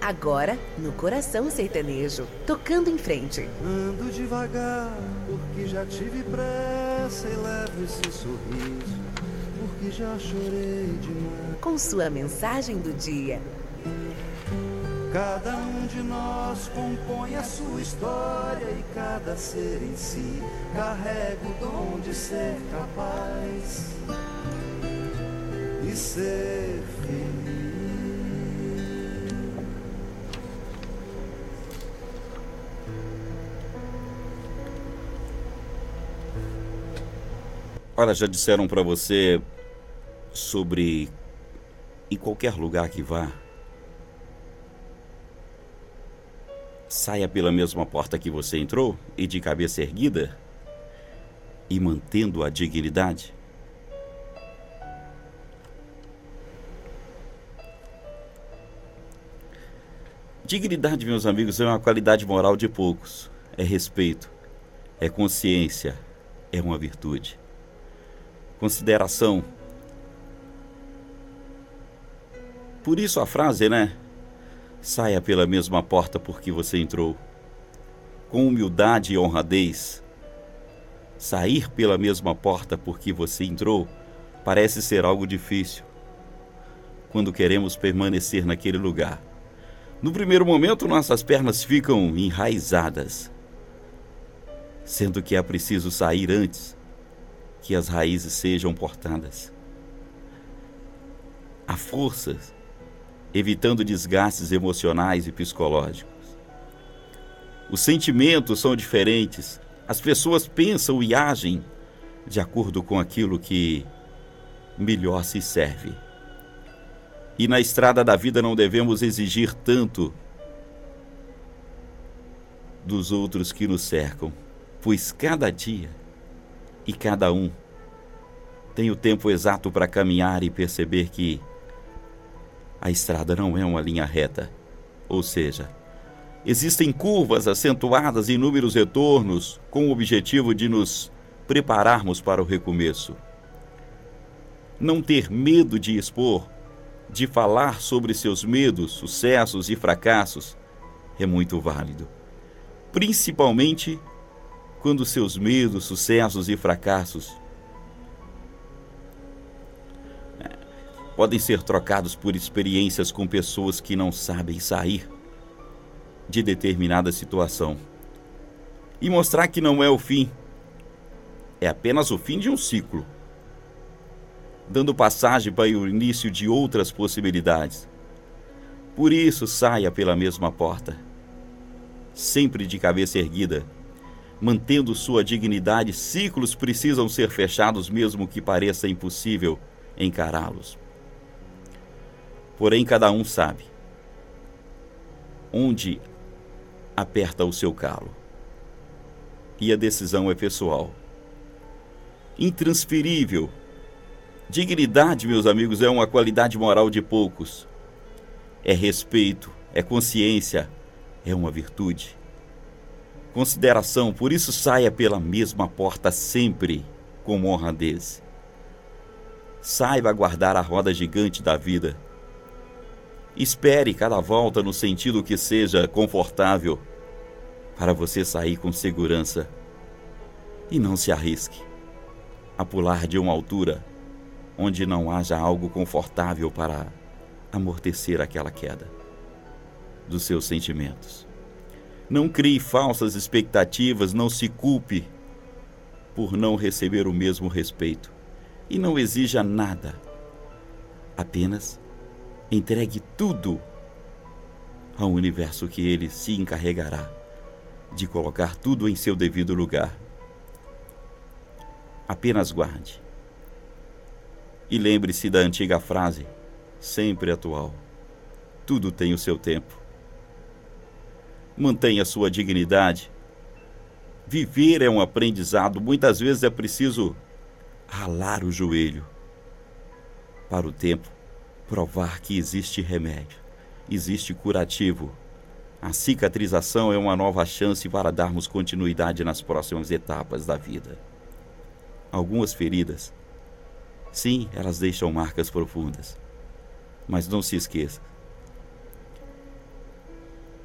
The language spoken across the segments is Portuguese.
Agora, no coração sertanejo, tocando em frente. Ando devagar, porque já tive pressa e levo esse sorriso, porque já chorei demais. Com sua mensagem do dia. Cada um de nós compõe a sua história e cada ser em si carrega o dom de ser capaz e ser feliz. Olha, já disseram para você sobre em qualquer lugar que vá, saia pela mesma porta que você entrou e de cabeça erguida e mantendo a dignidade? Dignidade, meus amigos, é uma qualidade moral de poucos. É respeito, é consciência, é uma virtude. Consideração. Por isso a frase, né? Saia pela mesma porta por que você entrou. Com humildade e honradez. Sair pela mesma porta por que você entrou parece ser algo difícil quando queremos permanecer naquele lugar. No primeiro momento, nossas pernas ficam enraizadas, sendo que é preciso sair antes que as raízes sejam portadas. Há forças evitando desgastes emocionais e psicológicos. Os sentimentos são diferentes, as pessoas pensam e agem de acordo com aquilo que melhor se serve. E na estrada da vida não devemos exigir tanto dos outros que nos cercam, pois cada dia e cada um tem o tempo exato para caminhar e perceber que a estrada não é uma linha reta. Ou seja, existem curvas acentuadas e inúmeros retornos com o objetivo de nos prepararmos para o recomeço. Não ter medo de expor, de falar sobre seus medos, sucessos e fracassos é muito válido. Principalmente quando seus medos, sucessos e fracassos podem ser trocados por experiências com pessoas que não sabem sair de determinada situação. E mostrar que não é o fim, é apenas o fim de um ciclo, dando passagem para o início de outras possibilidades. Por isso, saia pela mesma porta, sempre de cabeça erguida, mantendo sua dignidade. Ciclos precisam ser fechados, mesmo que pareça impossível encará-los. Porém, cada um sabe onde aperta o seu calo. E a decisão é pessoal. Intransferível. Dignidade, meus amigos, é uma qualidade moral de poucos. É respeito, é consciência, é uma virtude. Consideração, por isso saia pela mesma porta sempre com honradez. Saiba guardar a roda gigante da vida Espere cada volta no sentido que seja confortável para você sair com segurança. E não se arrisque a pular de uma altura onde não haja algo confortável para amortecer aquela queda dos seus sentimentos. Não crie falsas expectativas, não se culpe por não receber o mesmo respeito e não exija nada. Apenas Entregue tudo ao universo que ele se encarregará de colocar tudo em seu devido lugar. Apenas guarde. E lembre-se da antiga frase, sempre atual: tudo tem o seu tempo. Mantenha sua dignidade. Viver é um aprendizado, muitas vezes é preciso ralar o joelho para o tempo provar que existe remédio, existe curativo. A cicatrização é uma nova chance para darmos continuidade nas próximas etapas da vida. Algumas feridas, sim, elas deixam marcas profundas, Mas não se esqueça,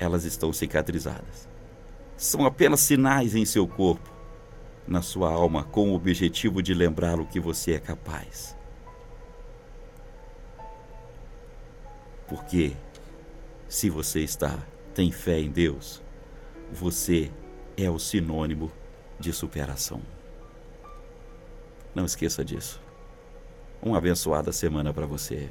elas estão cicatrizadas. São apenas sinais em seu corpo, na sua alma, com o objetivo de lembrar o que você é capaz. Porque se você está, tem fé em Deus, você é o sinônimo de superação. Não esqueça disso. Uma abençoada semana para você.